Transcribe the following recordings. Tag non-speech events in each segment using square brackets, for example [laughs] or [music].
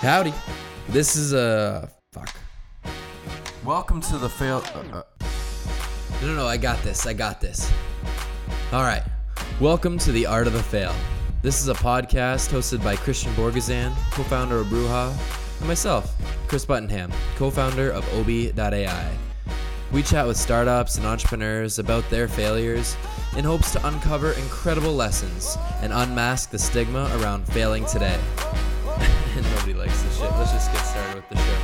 Howdy. This is a fuck. Welcome to the fail. Uh, uh, No, no, no. I got this. I got this. All right. Welcome to the Art of the Fail. This is a podcast hosted by Kristian Borgazan, co-founder of Bruja, and myself, Chris Buttonham, co-founder of Obi.ai. We chat with startups and entrepreneurs about their failures in hopes to uncover incredible lessons and unmask the stigma around failing today. Nobody likes this shit. Let's just get started with the show.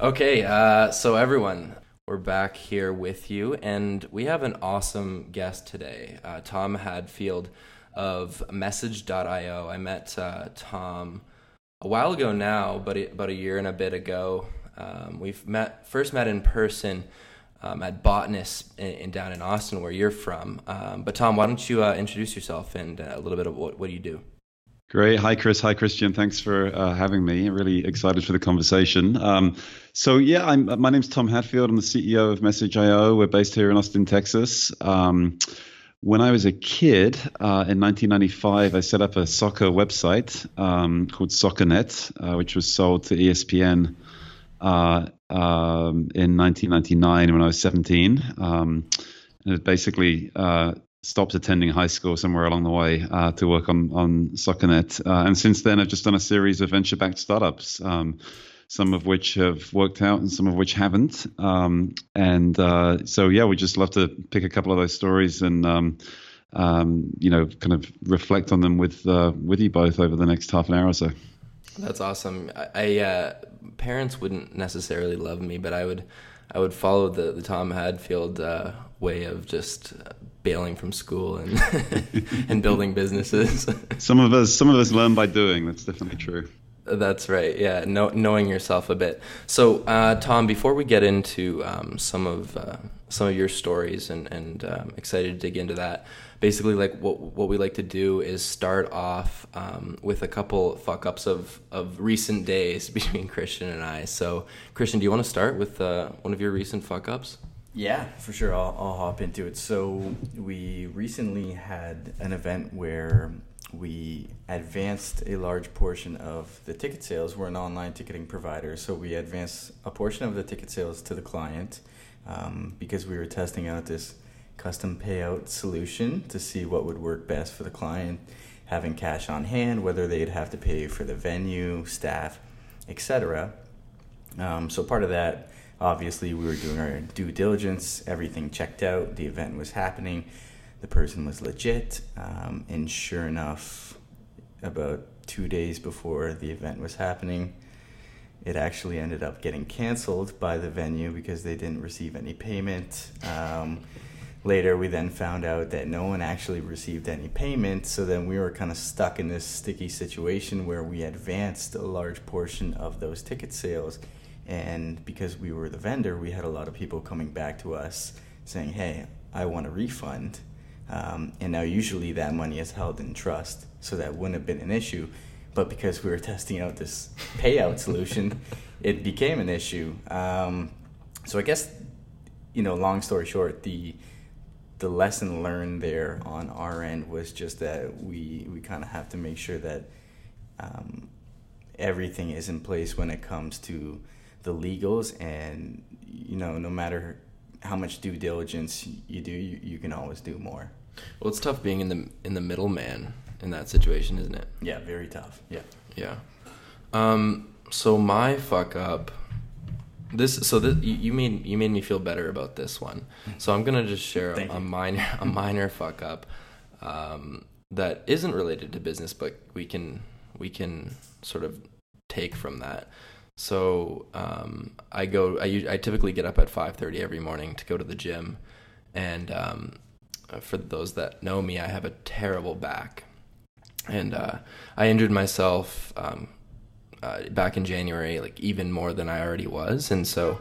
Okay, uh, so everyone, we're back here with you, and we have an awesome guest today, uh, Tom Hadfield of Message.io. I met uh, Tom a while ago now, but about a year and a bit ago. Um, we've met first met in person um, at Botanist in, in down in Austin, where you're from. Um, but Tom, why don't you uh, introduce yourself and uh, a little bit of what, what do you do? Great. Hi, Chris. Hi, Kristian. Thanks for uh, having me. Really excited for the conversation. Um, so, yeah, I'm, my name's Tom Hadfield. I'm the CEO of Message.io. We're based here in Austin, Texas. Um, when I was a kid uh, in 1995, I set up a soccer website um, called SoccerNet, uh, which was sold to ESPN uh, um, in 1999 when I was 17. Um, and it basically uh, stopped attending high school somewhere along the way uh, to work on on SoccerNet. Uh, and since then, I've just done a series of venture-backed startups, um, some of which have worked out and some of which haven't. Um, and uh, so, yeah, we just love to pick a couple of those stories and. Um, um, you know, kind of reflect on them with uh, with you both over the next half an hour or so. That's awesome. I, I uh, parents wouldn't necessarily love me, but I would I would follow the the Tom Hadfield uh, way of just bailing from school and [laughs] and building businesses. [laughs] some of us some of us learn by doing. That's definitely true. That's right. Yeah, know, knowing yourself a bit. So, uh, Tom, before we get into um, some of uh, some of your stories, and and um, excited to dig into that. Basically, like what what we like to do is start off um, with a couple fuck ups of of recent days [laughs] between Kristian and I. So, Kristian, do you want to start with uh, one of your recent fuck ups? yeah, for sure. I'll, I'll hop into it. So, we recently had an event where we advanced a large portion of the ticket sales. We're an online ticketing provider, so we advanced a portion of the ticket sales to the client um, because we were testing out this custom payout solution to see what would work best for the client, having cash on hand, whether they'd have to pay for the venue, staff, etc. Um, so part of that, obviously, we were doing our due diligence. Everything checked out. The event was happening. The person was legit, um, and sure enough, about two days before the event was happening, it actually ended up getting canceled by the venue because they didn't receive any payment. Um, later, we then found out that no one actually received any payment, so then we were kind of stuck in this sticky situation where we advanced a large portion of those ticket sales. And because we were the vendor, we had a lot of people coming back to us saying, Hey, I want a refund. Um, and now, usually, that money is held in trust, so that wouldn't have been an issue. But because we were testing out this payout solution, [laughs] it became an issue. Um, so I guess, you know, long story short, the the lesson learned there on our end was just that we we kind of have to make sure that um, everything is in place when it comes to the legals, and you know, no matter how much due diligence you do, you, you can always do more. Well, it's tough being in the in the middleman in that situation, isn't it? Yeah, very tough. Yeah. Yeah. Um. So my fuck up. This so this you, made you made me feel better about this one. So I'm gonna just share Thank a, minor a minor fuck up, um, that isn't related to business, but we can we can sort of take from that. So um, I go I I typically get up at five thirty every morning to go to the gym, and um, for those that know me, I have a terrible back, and uh, I injured myself um, uh, back in January, like even more than I already was, and so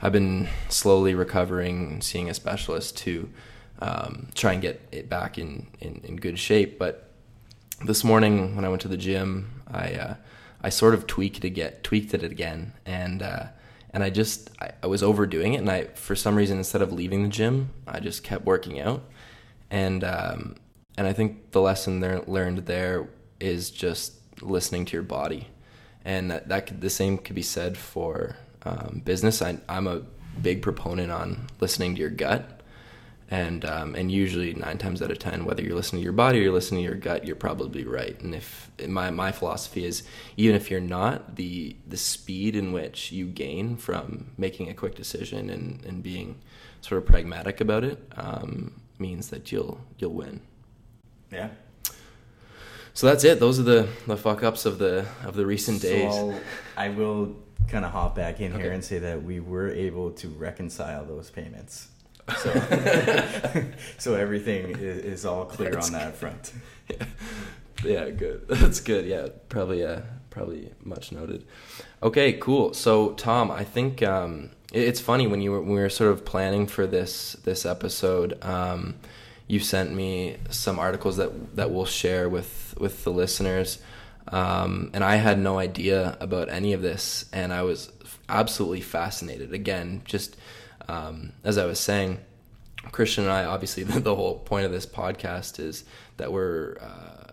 I've been slowly recovering and seeing a specialist to um, try and get it back in, in, in good shape. But this morning when I went to the gym, I uh, I sort of tweaked it again, tweaked it again, and uh, and I just I, I was overdoing it, and I for some reason instead of leaving the gym, I just kept working out, and um, and I think the lesson there learned there is just listening to your body, and that, that could, the same could be said for um, business. I, I'm a big proponent on listening to your gut and um, and usually nine times out of ten, whether you're listening to your body or you're listening to your gut, you're probably right. And if my my philosophy is, even if you're not, the the speed in which you gain from making a quick decision and, and being sort of pragmatic about it um, means that you'll you'll win. Yeah. So that's it. Those are the, the fuck ups of the of the recent days. I will kind of hop back in Okay. here and say that we were able to reconcile those payments. So, [laughs] so everything is, is all clear That's on that front. [laughs] yeah, good. [laughs] That's good. Yeah, probably. Uh, probably much noted. Okay, cool. So, Tom, I think um, it- it's funny when you were when we were sort of planning for this this episode. Um, you sent me some articles that that we'll share with with the listeners, um, and I had no idea about any of this, and I was absolutely fascinated. Again, just um, as I was saying. Kristian and I, obviously, [laughs] the, the whole point of this podcast is that we're uh,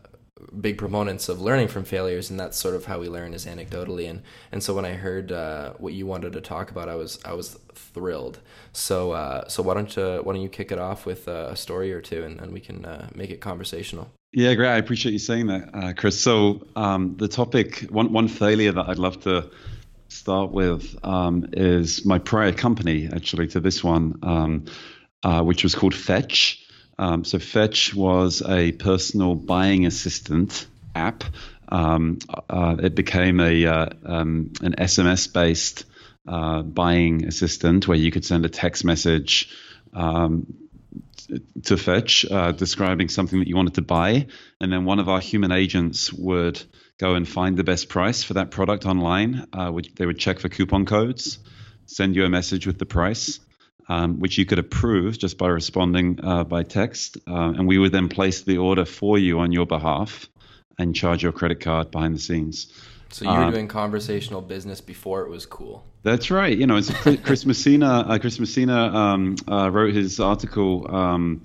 big proponents of learning from failures, and that's sort of how we learn is anecdotally. And and so when I heard uh, what you wanted to talk about, I was I was thrilled. So uh, so why don't you why don't you kick it off with uh, a story or two, and, and we can uh, make it conversational. Yeah, great. I appreciate you saying that, uh, Chris. So um, the topic, one one failure that I'd love to start with um, is my prior company, actually, to this one, um, uh, which was called Fetch. Um, so Fetch was a personal buying assistant app. Um, uh, it became a uh, um, an SMS based uh, buying assistant where you could send a text message um, to fetch uh, describing something that you wanted to buy and then one of our human agents would go and find the best price for that product online uh, they would check for coupon codes send you a message with the price um, which you could approve just by responding uh, by text uh, and we would then place the order for you on your behalf and charge your credit card behind the scenes So you were Um, doing conversational business before it was cool. that's right. You know, it's Chris [laughs] Chris Messina. Uh, Chris Messina um, uh, wrote his article um,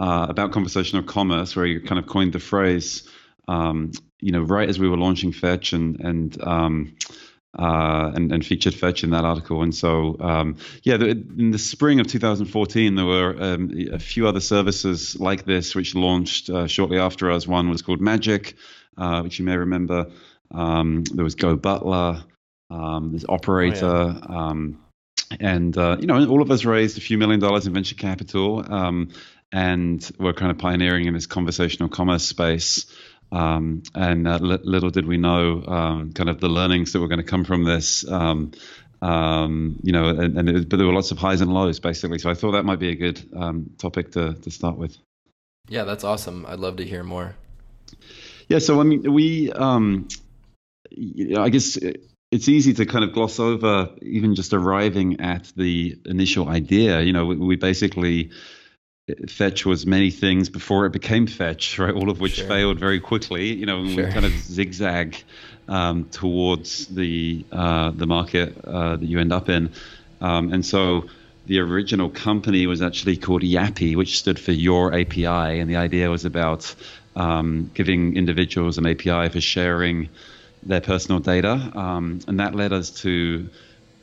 uh, about conversational commerce, where he kind of coined the phrase. Um, you know, right as we were launching Fetch and and um, uh, and, and featured Fetch in that article. And so, um, yeah, the, in the spring of 2014, there were um, a few other services like this which launched uh, shortly after us. One was called Magic, uh, which you may remember. Um, there was Go Butler. Um, there's Operator. um, and uh, you know, all of us raised a few million dollars in venture capital, um, and we're kind of pioneering in this conversational commerce space. Um, and uh, li- little did we know, um, kind of the learnings that were going to come from this. Um, um, you know, and, and it was, but there were lots of highs and lows, basically. So I thought that might be a good um, topic to to start with. Yeah, that's awesome. I'd love to hear more. Yeah, so I mean, we, um, you know, I guess it's easy to kind of gloss over even just arriving at the initial idea. You know, we, we basically Fetch was many things before it became Fetch, right? All of which Sure. failed very quickly. You know, and Sure. we kind of zigzag um, towards the uh, the market uh, that you end up in, um, and so. The original company was actually called Yappy, which stood for Your API, and the idea was about um, giving individuals an API for sharing their personal data, um, and that led us to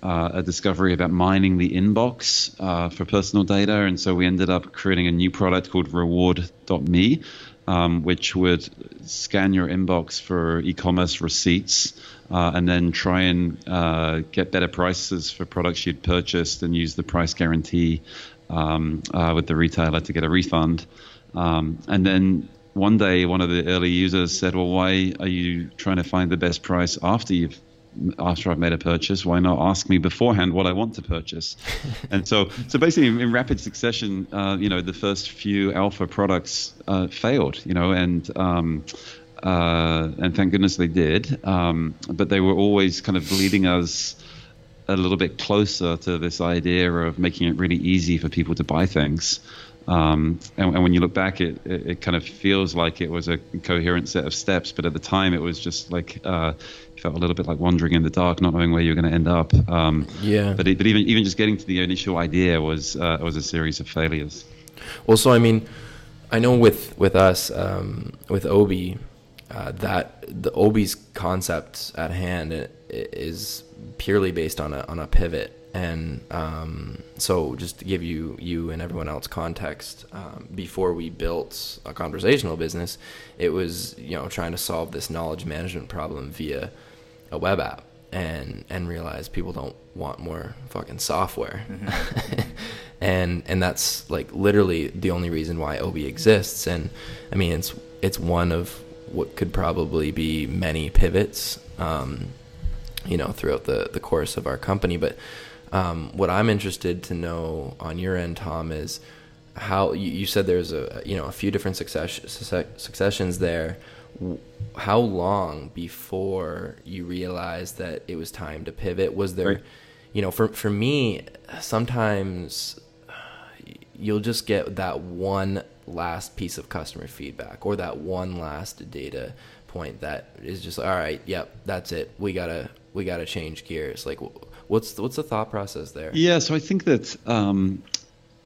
uh, a discovery about mining the inbox uh, for personal data, and so we ended up creating a new product called Reward.me, um, which would scan your inbox for e-commerce receipts. Uh, and then try and uh, get better prices for products you'd purchased and use the price guarantee um, uh, with the retailer to get a refund. Um, and then one day, one of the early users said, "Well, why are you trying to find the best price after you've after I've made a purchase? Why not ask me beforehand what I want to purchase?" [laughs] and so, so basically, in rapid succession, uh, you know, the first few alpha products uh, failed, you know, and um, uh, and thank goodness they did. Um, but they were always kind of leading us a little bit closer to this idea of making it really easy for people to buy things. Um, and, and when you look back, it, it, it kind of feels like it was a coherent set of steps, but at the time it was just like uh, felt a little bit like wandering in the dark, not knowing where you're going to end up. Um, Yeah. But, it, but even even just getting to the initial idea was uh, was a series of failures. Well, so I mean, I know with with us, um, with Obi, uh, that the Obi's concept at hand is purely based on a on a pivot and um, so just to give you you and everyone else context um, before we built a conversational business it was you know trying to solve this knowledge management problem via a web app and and realize people don't want more fucking software. Mm-hmm. [laughs] and and that's like literally the only reason why Obi exists. And i mean it's it's one of what could probably be many pivots um, you know throughout the the course of our company. But um, what I'm interested to know on your end, Tom, is how you, you said there's a you know a few different success, successions there. How long before you realized that it was time to pivot? Was there, right. you know, for for me, sometimes you'll just get that one last piece of customer feedback or that one last data point that is just all right. Yep, that's it. We gotta we gotta change gears. Like What's the, what's the thought process there? Yeah, so I think that um,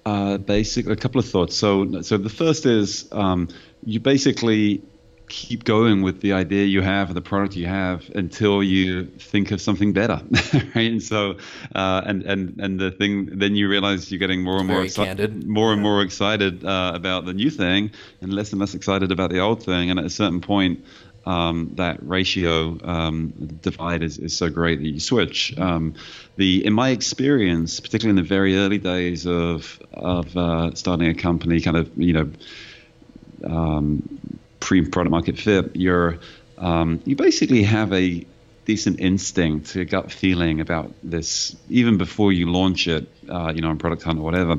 uh, basically a couple of thoughts. So so the first is um, you basically keep going with the idea you have or the product you have until you think of something better [laughs] right and so uh, and and and the thing then you realize you're getting more and more excited more and more excited uh, about the new thing and less and less excited about the old thing and at a certain point um, that ratio um, divide is, is so great that you switch. Um, the in my experience, particularly in the very early days of of uh, starting a company, kind of you know um, pre product market fit, you're um, you basically have a decent instinct, a gut feeling about this even before you launch it, uh, you know, on Product Hunt or whatever.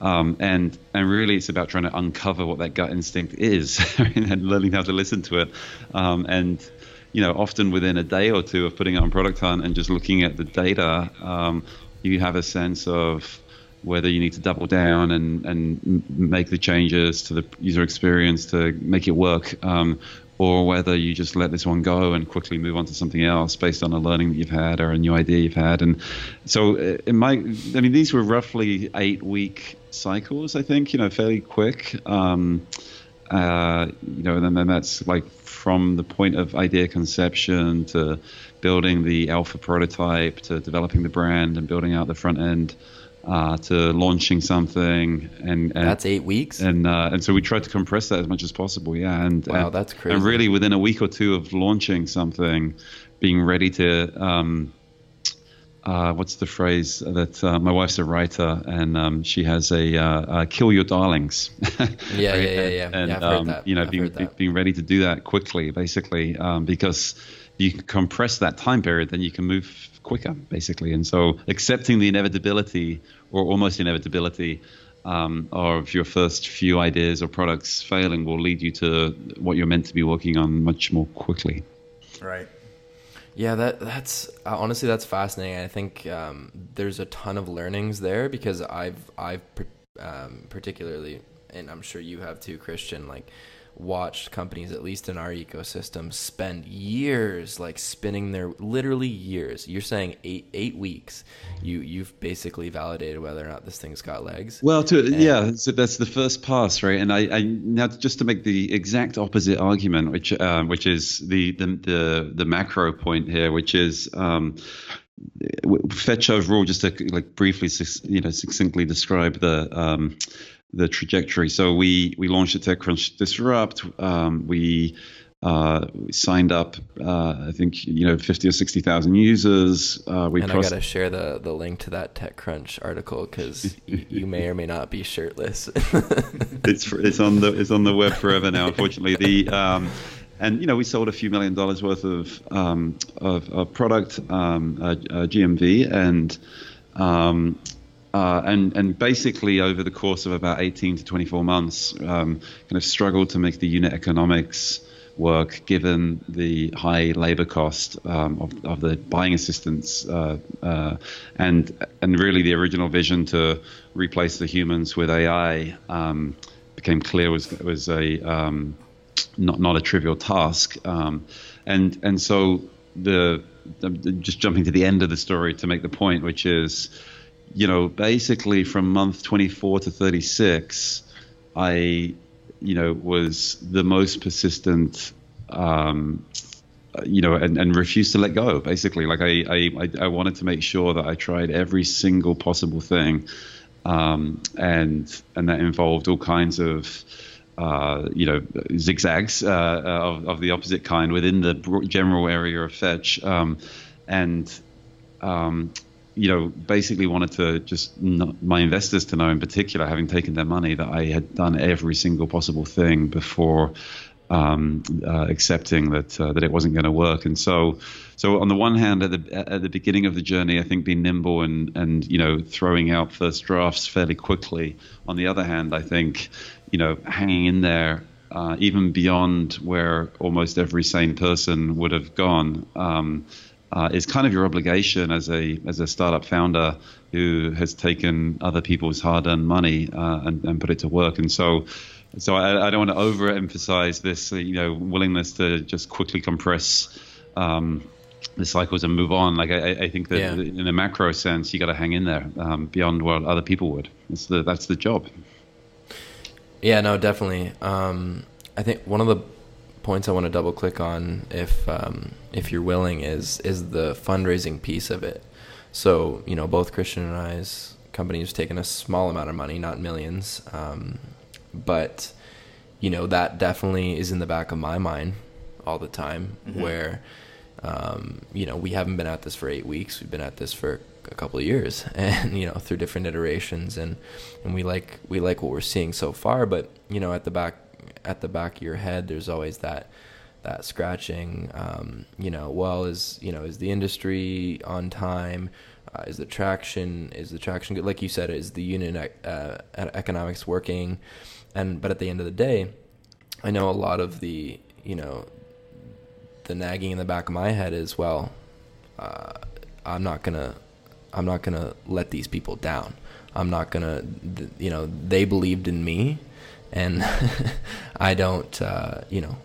Um, and and really, it's about trying to uncover what that gut instinct is [laughs] and learning how to listen to it. Um, and you know, often within a day or two of putting it on Product Hunt and just looking at the data, um, you have a sense of whether you need to double down and and make the changes to the user experience to make it work, um, or whether you just let this one go and quickly move on to something else based on a learning that you've had or a new idea you've had. And so, uh, in my, I mean, these were roughly eight week cycles, I think, you know, fairly quick. Um, uh, you know, and then, then that's like from the point of idea conception to building the alpha prototype to developing the brand and building out the front end uh, to launching something, and, and that's eight weeks. And uh, and so we tried to compress that as much as possible. Yeah, and wow, and, that's crazy. And really, within a week or two of launching something, being ready to. Um, uh, what's the phrase that uh, my wife's a writer and um, she has a uh, uh kill your darlings. [laughs] yeah, right? yeah, yeah, yeah. And yeah, um, you know, being, being ready to do that quickly, basically, um, because you can compress that time period, then you can move quicker, basically. And so accepting the inevitability or almost inevitability um, of your first few ideas or products failing will lead you to what you're meant to be working on much more quickly. Right. Yeah, that that's uh, honestly that's fascinating. I think um, there's a ton of learnings there because I've I've um, particularly, and I'm sure you have too, Kristian. Like watched companies, at least in our ecosystem, spend years like spinning their literally years. You're saying eight eight weeks. You you've basically validated whether or not this thing's got legs. Well, to and, yeah, so that's the first pass, right? And I, I now just to make the exact opposite argument, which um, which is the, the the the macro point here, which is. Um, Fetch overall, just to like briefly, you know, succinctly describe the um, the trajectory. So we we launched at TechCrunch Disrupt. Um, we uh, we signed up, uh, I think you know, fifty or sixty thousand users. Uh, we and crossed- I gotta share the the link to that TechCrunch article because you, [laughs] you, may or may not be shirtless. [laughs] it's it's on the it's on the web forever now. Unfortunately, the um, and you know we sold a few million dollars worth of um, of, of, product um, uh, uh, GMV and. Um, uh, and and basically over the course of about 18 to 24 months, um, kind of struggled to make the unit economics work given the high labor cost um, of, of the buying assistants uh, uh, and and really the original vision to replace the humans with AI um, became clear was was a um, not not a trivial task. Um, and and so the, the just jumping to the end of the story to make the point which is you know, basically from month 24 to 36, I, you know, was the most persistent um, you know, and, and refused to let go. Basically, like I, I, I wanted to make sure that I tried every single possible thing, um, and and that involved all kinds of. Uh, you know, zigzags uh, of, of the opposite kind within the general area of fetch, um, and um, you know, basically wanted to just not, my investors to know in particular, having taken their money, that I had done every single possible thing before um, uh, accepting that uh, that it wasn't going to work. And so, so on the one hand, at the at the beginning of the journey, I think being nimble and and you know throwing out first drafts fairly quickly. On the other hand, I think you know hanging in there. Uh, even beyond where almost every sane person would have gone, um, uh, is kind of your obligation as a as a startup founder who has taken other people's hard-earned money uh, and, and put it to work. And so, so I, I don't want to overemphasize this, uh, you know, willingness to just quickly compress um, the cycles and move on. Like I, I think that yeah. in a macro sense, you got to hang in there um, beyond what other people would. That's the that's the job. Yeah, no, definitely. Um, I think one of the points I want to double click on, if um, if you're willing, is is the fundraising piece of it. So you know, both Kristian and I's company has taken a small amount of money, not millions, um, but you know that definitely is in the back of my mind all the time mm-hmm. where um, you know we haven't been at this for eight weeks we've been at this for a couple of years [laughs] and you know through different iterations and and we like we like what we're seeing so far but you know at the back at the back of your head there's always that that scratching um, you know well is you know is the industry on time? Uh, is the traction is the traction good? Like you said is the unit uh, economics working? And but at the end of the day, I know a lot of the you know the nagging in the back of my head is well, uh, I'm not gonna I'm not gonna let these people down. I'm not gonna you know they believed in me, and [laughs] I don't uh, you know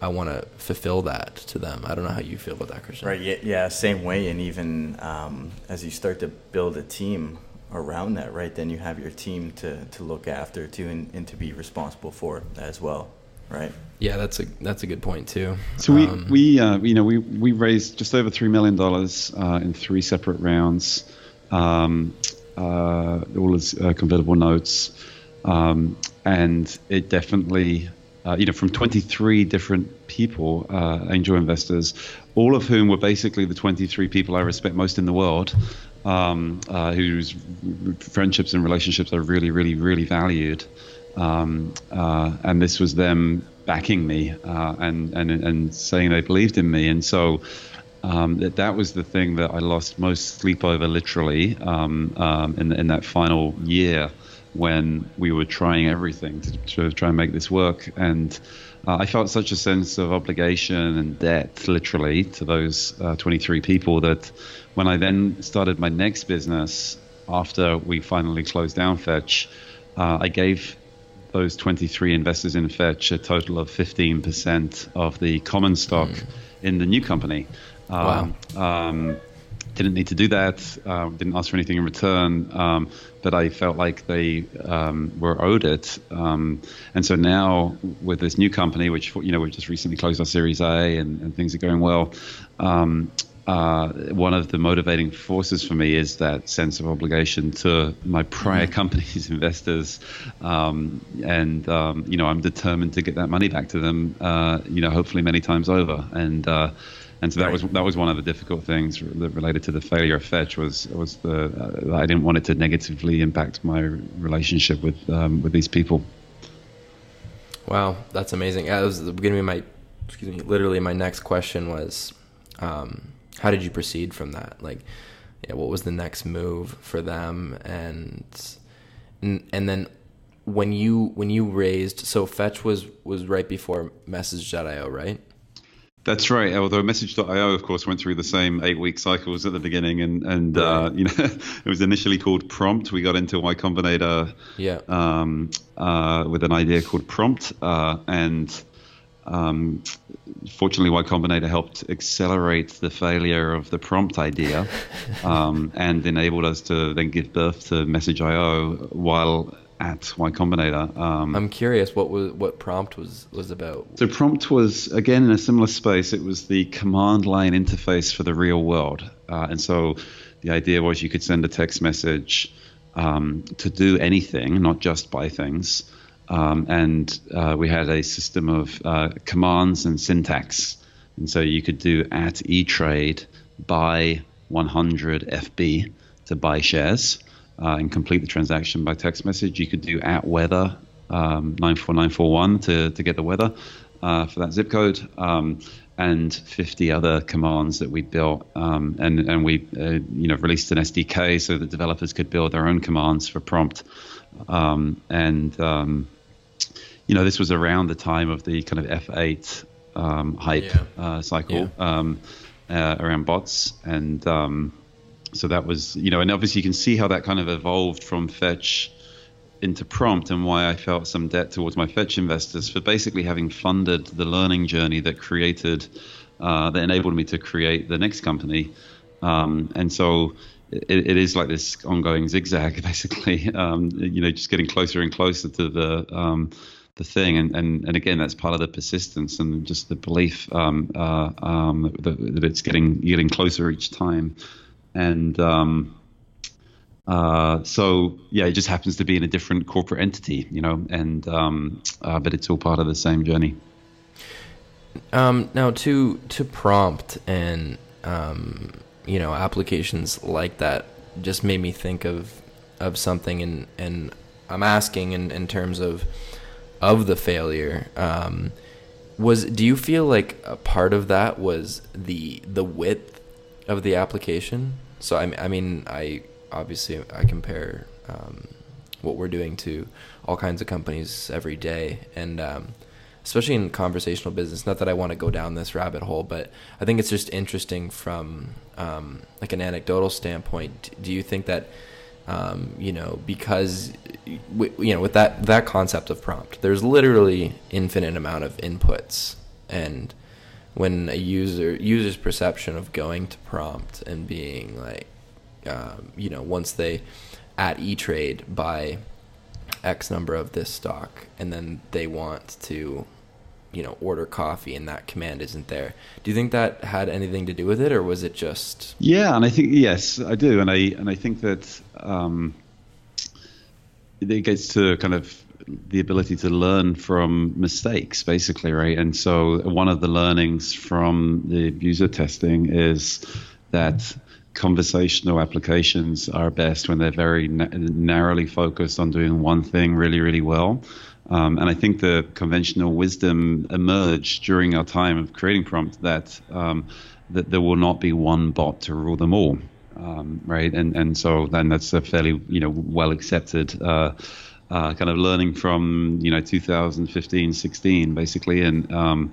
I want to fulfill that to them. I don't know how you feel about that, Kristian. Right. Yeah. Yeah. Same way. And even um, as you start to build a team, around that, right? Then you have your team to, to look after to and, and to be responsible for as well, right? Yeah, that's a that's a good point too. So we um, we uh, you know we we raised just over three million dollars uh, in three separate rounds, um, uh, all as uh, convertible notes, um, and it definitely. Uh, you know, from 23 different people, uh, angel investors, all of whom were basically the 23 people I respect most in the world, um, uh, whose friendships and relationships are really, really, really valued. Um, uh, and this was them backing me uh, and, and and saying they believed in me. And so um, that that was the thing that I lost most sleep over, literally, um, um, in in that final year when we were trying everything to, to try and make this work. And uh, I felt such a sense of obligation and debt, literally, to those uh, 23 people that when I then started my next business after we finally closed down Fetch, uh, I gave those 23 investors in Fetch a total of 15% of the common stock mm. in the new company. Um, wow. Um, didn't need to do that. Uh, didn't ask for anything in return. Um, but I felt like they um, were owed it. Um, and so now with this new company, which you know we've just recently closed our Series A and, and things are going well. Um, uh, one of the motivating forces for me is that sense of obligation to my prior mm-hmm. company's [laughs] investors, um, and um, you know I'm determined to get that money back to them. Uh, you know, hopefully many times over, and uh, and so that was that was one of the difficult things that related to the failure of Fetch was was the uh, I didn't want it to negatively impact my relationship with um, with these people. Wow, that's amazing. That was the beginning of my excuse me. Literally, my next question was. Um, how did you proceed from that? Like, yeah, what was the next move for them? And and, and then when you when you raised so Fetch was was right before Message.io, right? That's right. Although Message.io, of course, went through the same eight-week cycles at the beginning, and and uh, you know, [laughs] it was initially called Prompt. We got into Y Combinator, yeah, um, uh, with an idea called Prompt, uh, and um, fortunately, Y Combinator helped accelerate the failure of the prompt idea [laughs] um, and enabled us to then give birth to Message.io while at Y Combinator. Um, I'm curious what was what prompt was was about. So prompt was again in a similar space. It was the command line interface for the real world, uh, and so the idea was you could send a text message um, to do anything, not just buy things. Um, and uh, we had a system of uh, commands and syntax, and so you could do at eTrade buy 100 FB to buy shares uh, and complete the transaction by text message. You could do at weather um, 94941 to, to get the weather uh, for that zip code. Um, and 50 other commands that we built, um, and and we uh, you know released an SDK so that developers could build their own commands for prompt, um, and um, you know this was around the time of the kind of F8 um, hype yeah. uh, cycle yeah. Um, uh, around bots, and um, so that was you know, and obviously you can see how that kind of evolved from fetch into prompt and why I felt some debt towards my fetch investors for basically having funded the learning journey that created uh, that enabled me to create the next company. Um, and so it, it is like this ongoing zigzag, [laughs] basically. Um, you know, just getting closer and closer to the um, the thing, and, and and again, that's part of the persistence and just the belief um, uh, um, that, that, it's getting getting closer each time. And um, uh, so yeah, it just happens to be in a different corporate entity, you know, and um, uh, but it's all part of the same journey. Um, now to to prompt and um, you know applications like that just made me think of of something, and and I'm asking in in terms of of the failure. Um, was do you feel like a part of that was the the width of the application? So I, I mean I obviously I compare um, what we're doing to all kinds of companies every day, and um, especially in conversational business. Not that I want to go down this rabbit hole, but I think it's just interesting from um, like an anecdotal standpoint. Do you think that um, you know because you know with that that concept of prompt, there's literally infinite amount of inputs and when a user user's perception of going to prompt and being like um, you know, once they at E Trade buy X number of this stock, and then they want to, you know, order coffee, and that command isn't there. Do you think that had anything to do with it, or was it just? Yeah, and I think yes, I do, and I and I think that um, it gets to kind of the ability to learn from mistakes, basically, right? And so one of the learnings from the user testing is that conversational applications are best when they're very na- narrowly focused on doing one thing really, really well. Um, and I think the conventional wisdom emerged during our time of creating prompt that um, that there will not be one bot to rule them all, um, right? And and so then that's a fairly you know well accepted. Uh, uh, kind of learning from you know 2015 16 basically and um,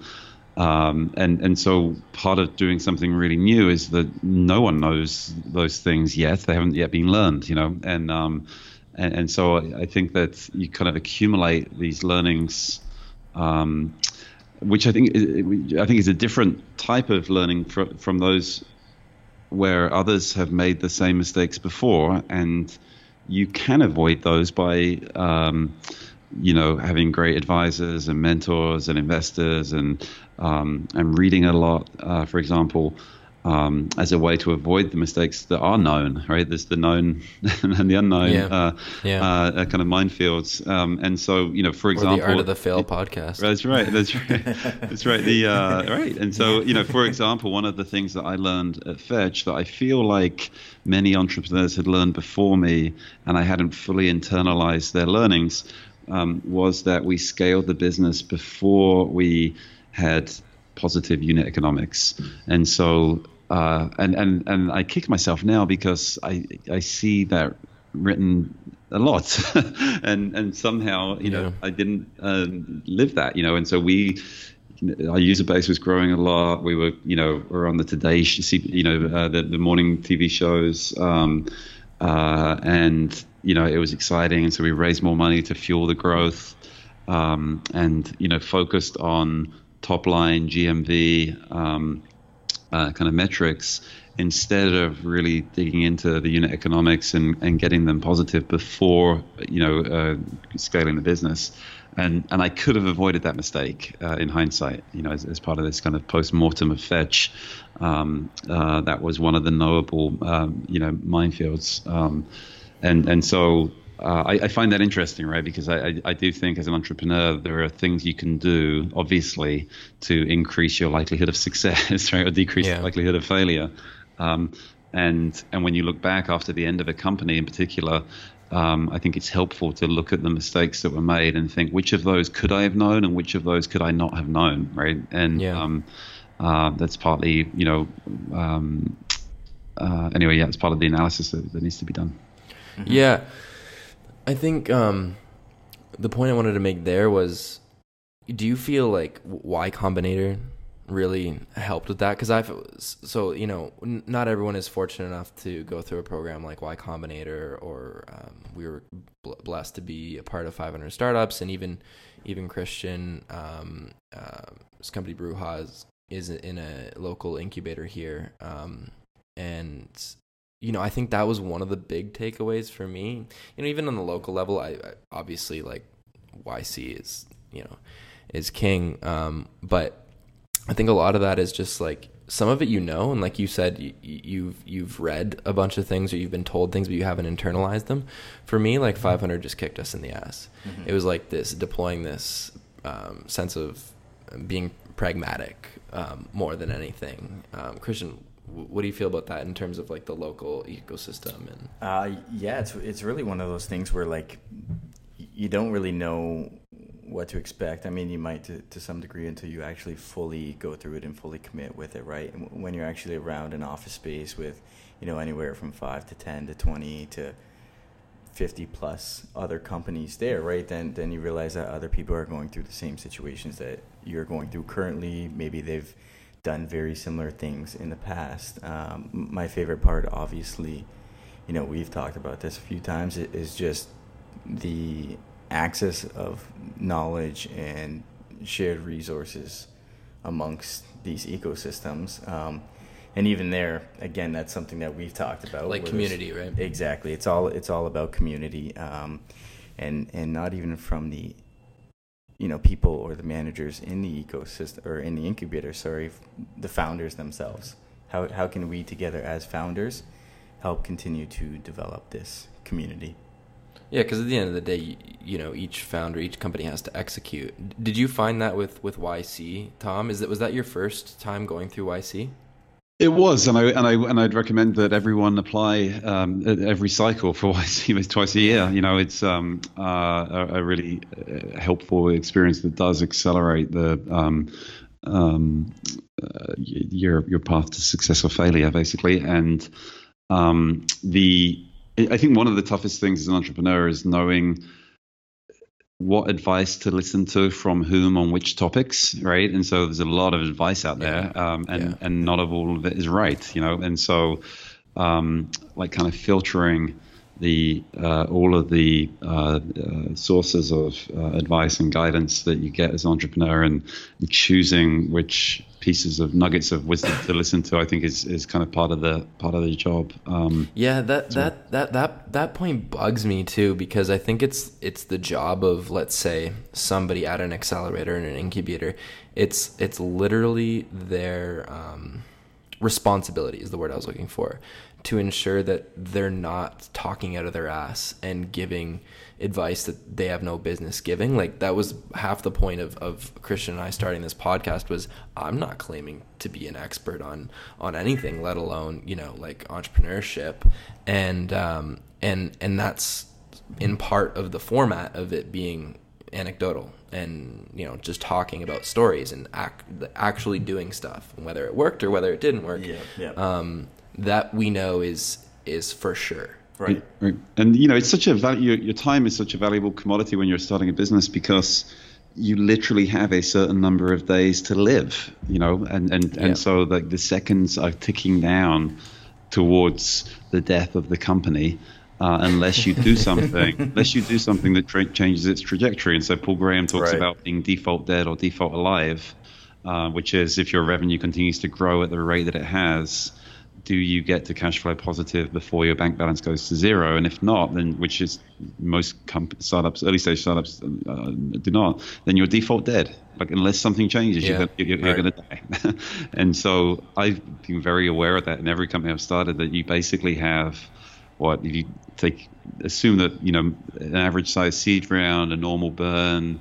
um, and and so part of doing something really new is that no one knows those things yet. They haven't yet been learned, you know. And um, and, and, so I think that you kind of accumulate these learnings, um, which I think I think is a different type of learning from from those where others have made the same mistakes before, and you can avoid those by um, you know, having great advisors and mentors and investors and um, and reading a lot, uh, for example, um, as a way to avoid the mistakes that are known, right? There's the known [laughs] and the unknown, yeah. Uh, yeah. Uh, kind of minefields. Um, and so, you know, for example, or the Art of the Fail podcast. That's right. That's [laughs] right. that's right. The uh, [laughs] right. And so, you know, for example, one of the things that I learned at Fetch that I feel like many entrepreneurs had learned before me, and I hadn't fully internalized their learnings, um, was that we scaled the business before we had positive unit economics, and so uh, and and and I kick myself now because I I see that written a lot, [laughs] and and somehow you yeah. know I didn't um, live that you know, and so we our user base was growing a lot. We were, you know, we are on the Today, you know, uh, the, the morning TV shows, um, uh, and you know, it was exciting, and so we raised more money to fuel the growth, um, and you know, focused on top line GMV um, uh, kind of metrics, instead of really digging into the unit economics and, and getting them positive before you know uh, scaling the business and and I could have avoided that mistake uh, in hindsight. You know, as, as, part of this kind of post mortem of Fetch, um, uh, that was one of the knowable um, you know minefields, um, and and so. Uh, I, I, find that interesting, right? Because I, I, I, do think as an entrepreneur, there are things you can do, obviously, to increase your likelihood of success, [laughs] right, or decrease yeah. the likelihood of failure. Um, and and when you look back after the end of a company, in particular, um, I think it's helpful to look at the mistakes that were made and think which of those could I have known and which of those could I not have known, right? And yeah. um, uh, that's partly, you know, um, uh, anyway, yeah, it's part of the analysis that, that needs to be done. Mm-hmm. Yeah, I think um, the point I wanted to make there was, do you feel like Y Combinator really helped with that? Because I've so you know n- not everyone is fortunate enough to go through a program like Y Combinator or um, we were bl- blessed to be a part of 500 startups and even even Kristian um, uh, this company Brujas is in a local incubator here um, and you know I think that was one of the big takeaways for me you know even on the local level I, I obviously like YC is you know is king um, but I think a lot of that is just like some of it you know, and like you said, you, you've you've read a bunch of things or you've been told things, but you haven't internalized them. For me, like mm-hmm. 500 just kicked us in the ass. Mm-hmm. It was like this deploying this um, sense of being pragmatic um, more than anything. Um, Kristian, what do you feel about that in terms of like the local ecosystem and? Uh, yeah, it's it's really one of those things where like you don't really know what to expect. I mean, you might to, to some degree until you actually fully go through it and fully commit with it, right? And when you're actually around an office space with, you know, anywhere from five to ten to twenty to fifty plus other companies there, right? Then then you realize that other people are going through the same situations that you're going through currently. Maybe they've done very similar things in the past. Um, my favorite part, obviously, you know, we've talked about this a few times, is just the access of knowledge and shared resources amongst these ecosystems. Um, and even there, again, that's something that we've talked about. Like community, right? Exactly. It's all it's all about community, um, and and not even from the, you know, people or the managers in the ecosystem or in the incubator. Sorry, the founders themselves. How how can we together as founders help continue to develop this community? Yeah, because at the end of the day, you, know, each founder, each company has to execute. Did you find that with with YC, Tom? Is that was that your first time going through YC? It was, and I and I and I'd recommend that everyone apply um, every cycle for [laughs] twice a year. You know, it's um, uh, a, a, really uh, helpful experience that does accelerate the um, um, uh, your your path to success or failure, basically, and um, the I think one of the toughest things as an entrepreneur is knowing what advice to listen to from whom on which topics, right? And so there's a lot of advice out there, um, and yeah. and not of all of it is right, you know. And so, um, like, kind of filtering the uh, all of the uh, uh, sources of uh, advice and guidance that you get as an entrepreneur, and choosing which pieces of nuggets of wisdom to listen to, I think is, is kind of part of the part of the job. Um, yeah, that, so. that that that that point bugs me too because I think it's it's the job of let's say somebody at an accelerator and an incubator. It's it's literally their um, responsibility is the word I was looking for to ensure that they're not talking out of their ass and giving advice that they have no business giving. Like that was half the point of, of Christian and I starting this podcast was I'm not claiming to be an expert on on anything, let alone, you know, like entrepreneurship. And um and and that's in part of the format of it being anecdotal and you know just talking about stories and act, actually doing stuff and whether it worked or whether it didn't work yeah, yeah. Um, that we know is is for sure right. right and you know it's such a value your time is such a valuable commodity when you're starting a business because you literally have a certain number of days to live you know and and yeah. and so like the seconds are ticking down towards the death of the company uh, unless you do [laughs] something, unless you do something that tra- changes its trajectory. And so Paul Graham talks right. about being default dead or default alive, uh, which is if your revenue continues to grow at the rate that it has, do you get to cash flow positive before your bank balance goes to zero? And if not, then which is most comp- startups, early stage startups uh, do not, then you're default dead. Like unless something changes, yeah. you're, you're, you're right. going to die. [laughs] and so I've been very aware of that in every company I've started. That you basically have what if you take assume that you know an average size seed round, a normal burn.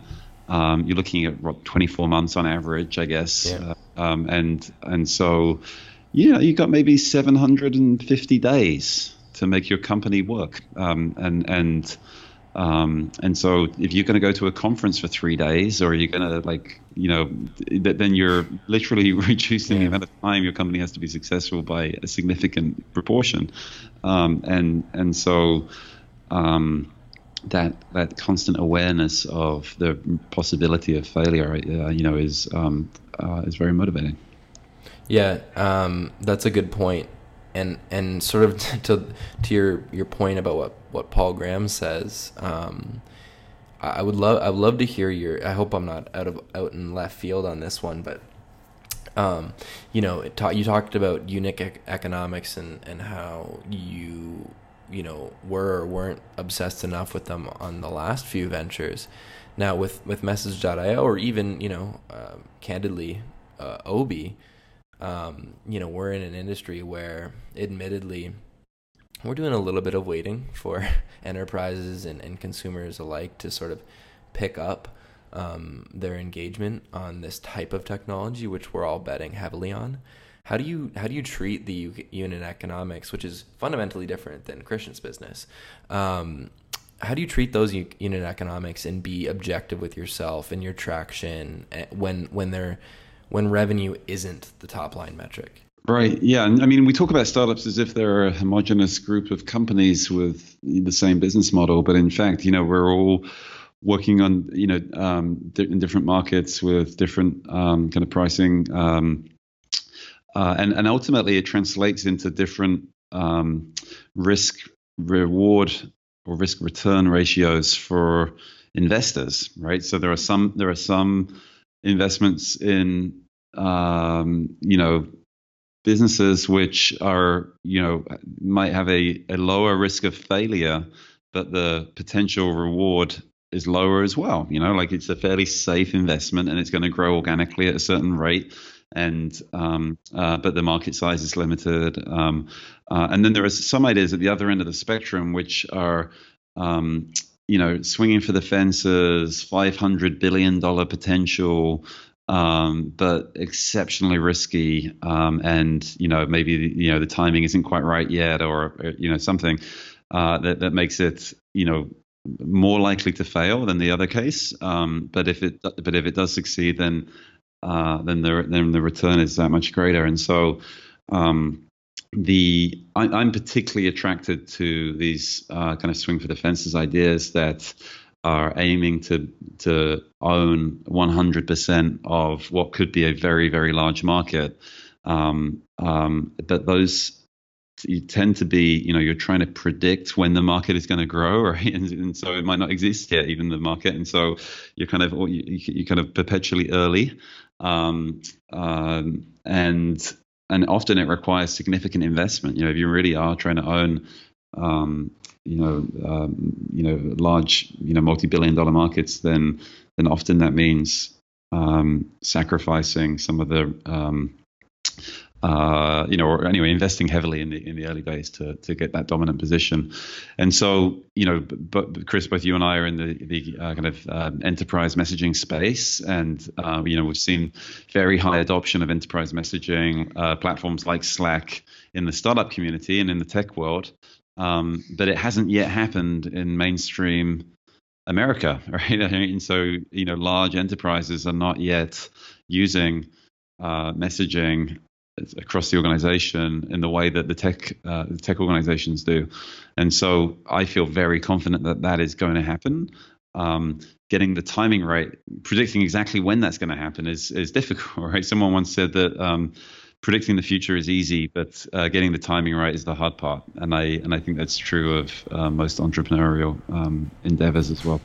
Um, you're looking at what 24 months on average, I guess, yeah. uh, um, and and so yeah, you got maybe 750 days to make your company work. Um, and and um, and so if you're going to go to a conference for three days, or you're going to like, you know, then you're literally [laughs] reducing yeah. the amount of time your company has to be successful by a significant proportion. Um, and and so um, that that constant awareness of the possibility of failure, uh, you know, is um, uh, is very motivating. Yeah, um, that's a good point, and and sort of [laughs] to to your your point about what what Paul Graham says. Um, I would love I would love to hear your. I hope I'm not out of out in left field on this one, but um, you know, ta- you talked about unique ec- economics and and how you you know were or weren't obsessed enough with them on the last few ventures. Now with with Message.io or even you know uh, candidly uh, Obi um, you know, we're in an industry where, admittedly, we're doing a little bit of waiting for [laughs] enterprises and, and consumers alike to sort of pick up um, their engagement on this type of technology, which we're all betting heavily on. How do you how do you treat the unit economics, which is fundamentally different than Kristian's business? Um, how do you treat those unit economics and be objective with yourself and your traction eh, when when they're when revenue isn't the top line metric. Right. Yeah. I mean, we talk about startups as if they're a homogenous group of companies with the same business model, but in fact, you know, we're all working on, you know, um, in different markets with different um, kind of pricing, um, uh, and and ultimately it translates into different um, risk reward or risk return ratios for investors, right? So there are some there are some investments in um, you know businesses which are you know might have a, a lower risk of failure but the potential reward is lower as well you know like it's a fairly safe investment and it's going to grow organically at a certain rate and um, uh, but the market size is limited um, uh, and then there are some ideas at the other end of the spectrum which are um, you know, swinging for the fences, five hundred billion dollar potential, um, but exceptionally risky, um, and you know maybe you know the timing isn't quite right yet, or, or you know something uh, that that makes it you know more likely to fail than the other case. Um, but if it but if it does succeed, then uh, then the then the return is that much greater, and so. Um, the I, am particularly attracted to these uh, kind of swing for the fences ideas that are aiming to to own 100% of what could be a very very large market. Um, um, but those you tend to be, you know, you're trying to predict when the market is going to grow, [laughs] right? And, and, so it might not exist yet, even the market, and so you're kind of you, you kind of perpetually early, um, um, and and often it requires significant investment. You know, if you really are trying to own, um, you know, um, you know, large, you know, multi-billion-dollar markets, then then often that means um, sacrificing some of the um, uh, you know, or anyway, investing heavily in the in the early days to to get that dominant position. And so, you know, but Chris, both you and I are in the the uh, kind of uh, enterprise messaging space, and uh, you know, we've seen very high adoption of enterprise messaging platforms like Slack in the startup community and in the tech world. Um, but it hasn't yet happened in mainstream America, [laughs] right? And so, you know, large enterprises are not yet using uh, messaging across the organization in the way that the tech uh, the tech organizations do. And so I feel very confident that that is going to happen. Um, getting the timing right, predicting exactly when that's going to happen is is [laughs] difficult, right? Someone once said that um, predicting the future is easy, but uh, getting the timing right is the hard part. And I and I think that's true of uh, most entrepreneurial um, endeavors as well.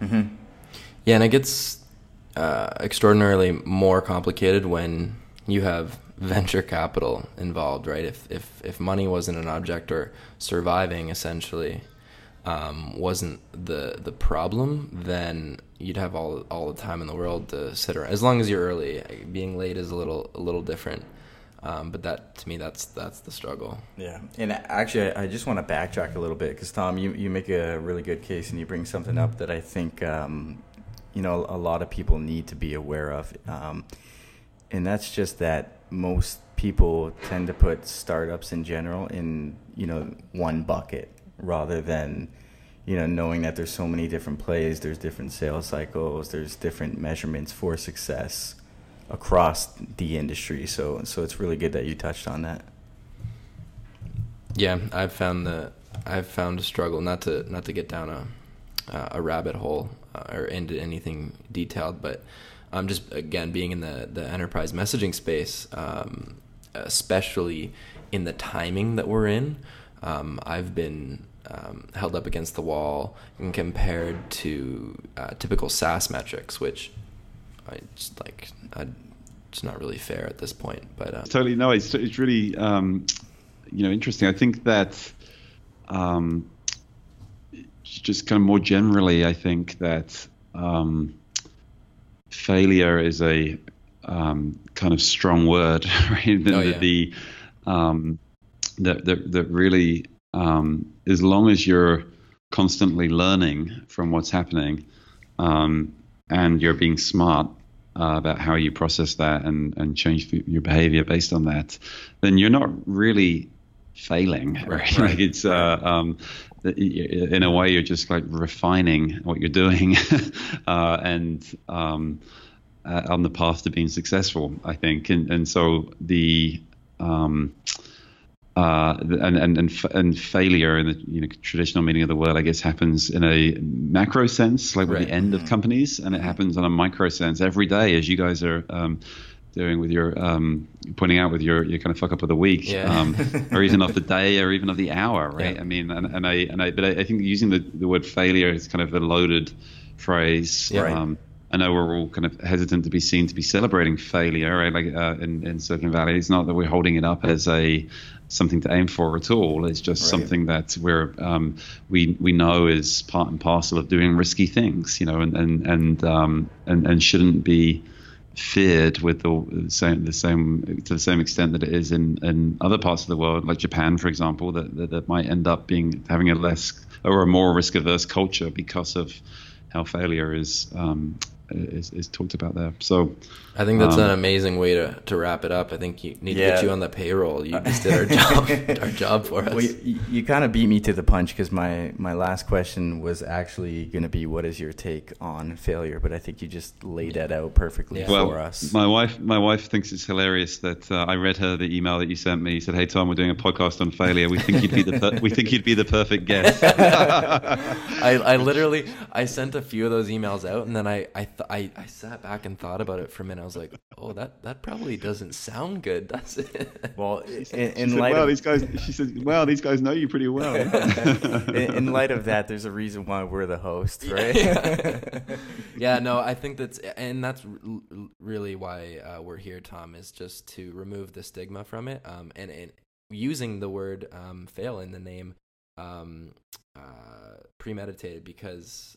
Mm-hmm. Yeah, and it gets uh, extraordinarily more complicated when you have venture capital involved, right? If if if money wasn't an object or surviving essentially um, wasn't the the problem, then you'd have all all the time in the world to sit around. As long as you're early, being late is a little a little different. Um, but that to me, that's that's the struggle. Yeah, and actually, I just want to backtrack a little bit because Tom, you you make a really good case and you bring something up that I think um, you know a lot of people need to be aware of, um, and that's just that most people tend to put startups in general in you know one bucket rather than you know knowing that there's so many different plays, there's different sales cycles, there's different measurements for success across the industry. So so it's really good that you touched on that. Yeah, I've found that I've found a struggle not to not to get down a a rabbit hole uh, or into anything detailed, but um, just again being in the the enterprise messaging space, um, especially in the timing that we're in, um, I've been um, held up against the wall and compared to uh, typical SaaS metrics, which I just like I, it's not really fair at this point. But uh, totally no, it's it's really um, you know interesting. I think that um, just kind of more generally, I think that um, failure is a um, kind of strong word, [laughs] right? oh, yeah. the um, that, that that really um, as long as you're constantly learning from what's happening um, and you're being smart uh, about how you process that and, and change your behavior based on that, then you're not really failing, [laughs] right? right. like it's uh, um, in a way you're just like refining what you're doing [laughs] uh, and um, uh, on the path to being successful, I think. And and so the um, uh, and, and and and failure in the you know traditional meaning of the word, I guess, happens in a macro sense, like with right. the end of mm-hmm. companies, and it happens on a micro sense every day, as you guys are um, doing with your um, pointing out with your your kind of fuck up of the week, yeah. um, or even of the [laughs] day, or even of the hour, right? Yeah. I mean, and, and I and I, but I, I think using the, the word failure is kind of a loaded phrase. Yeah. Um, I know we're all kind of hesitant to be seen to be celebrating failure, right? Like uh, in, in Silicon Valley, it's not that we're holding it up as a something to aim for at all. It's just right. something that we're um, we we know is part and parcel of doing risky things, you know, and and and um, and, and shouldn't be feared with the same the same to the same extent that it is in, in other parts of the world, like Japan, for example, that, that, that might end up being having a less or a more risk averse culture because of how failure is um, is, is talked about there. So I think that's um, an amazing way to, to wrap it up. I think you need yeah. to get you on the payroll. You [laughs] just did our job [laughs] our job for us. Well, you, you kind of beat me to the punch because my my last question was actually going to be what is your take on failure, but I think you just laid that out perfectly yeah. for well, us. My wife my wife thinks it's hilarious that uh, I read her the email that you sent me. You said, "Hey Tom, we're doing a podcast on failure. We think you'd be the per- we think you'd be the perfect guest." [laughs] I, I literally I sent a few of those emails out and then I I, th- I I sat back and thought about it for a minute. I was like, "Oh, that that probably doesn't sound good, does it?" [laughs] Well, in, in said, light well, of these guys, she said, "Well, these guys know you pretty well." [laughs] in, in, light of that, there's a reason why we're the host, right? Yeah, [laughs] yeah no, I think that's and that's really why uh, we're here, Tom, is just to remove the stigma from it, um, and, and using the word um, "fail" in the name. Um, uh, premeditated because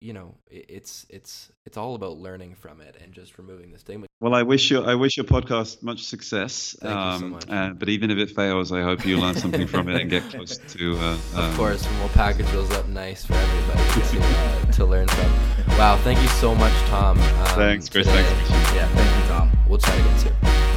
you know it's it's it's all about learning from it and just removing the stigma. Well i wish your i wish your podcast much success Thank um, you so um, much. Uh, but even if it fails i hope you learn something from it and get close [laughs] to uh, of um, course and we'll package those up nice for everybody to, uh, to learn from. Wow thank you so much tom um, thanks chris. today. thanks yeah thank you tom. We'll try again soon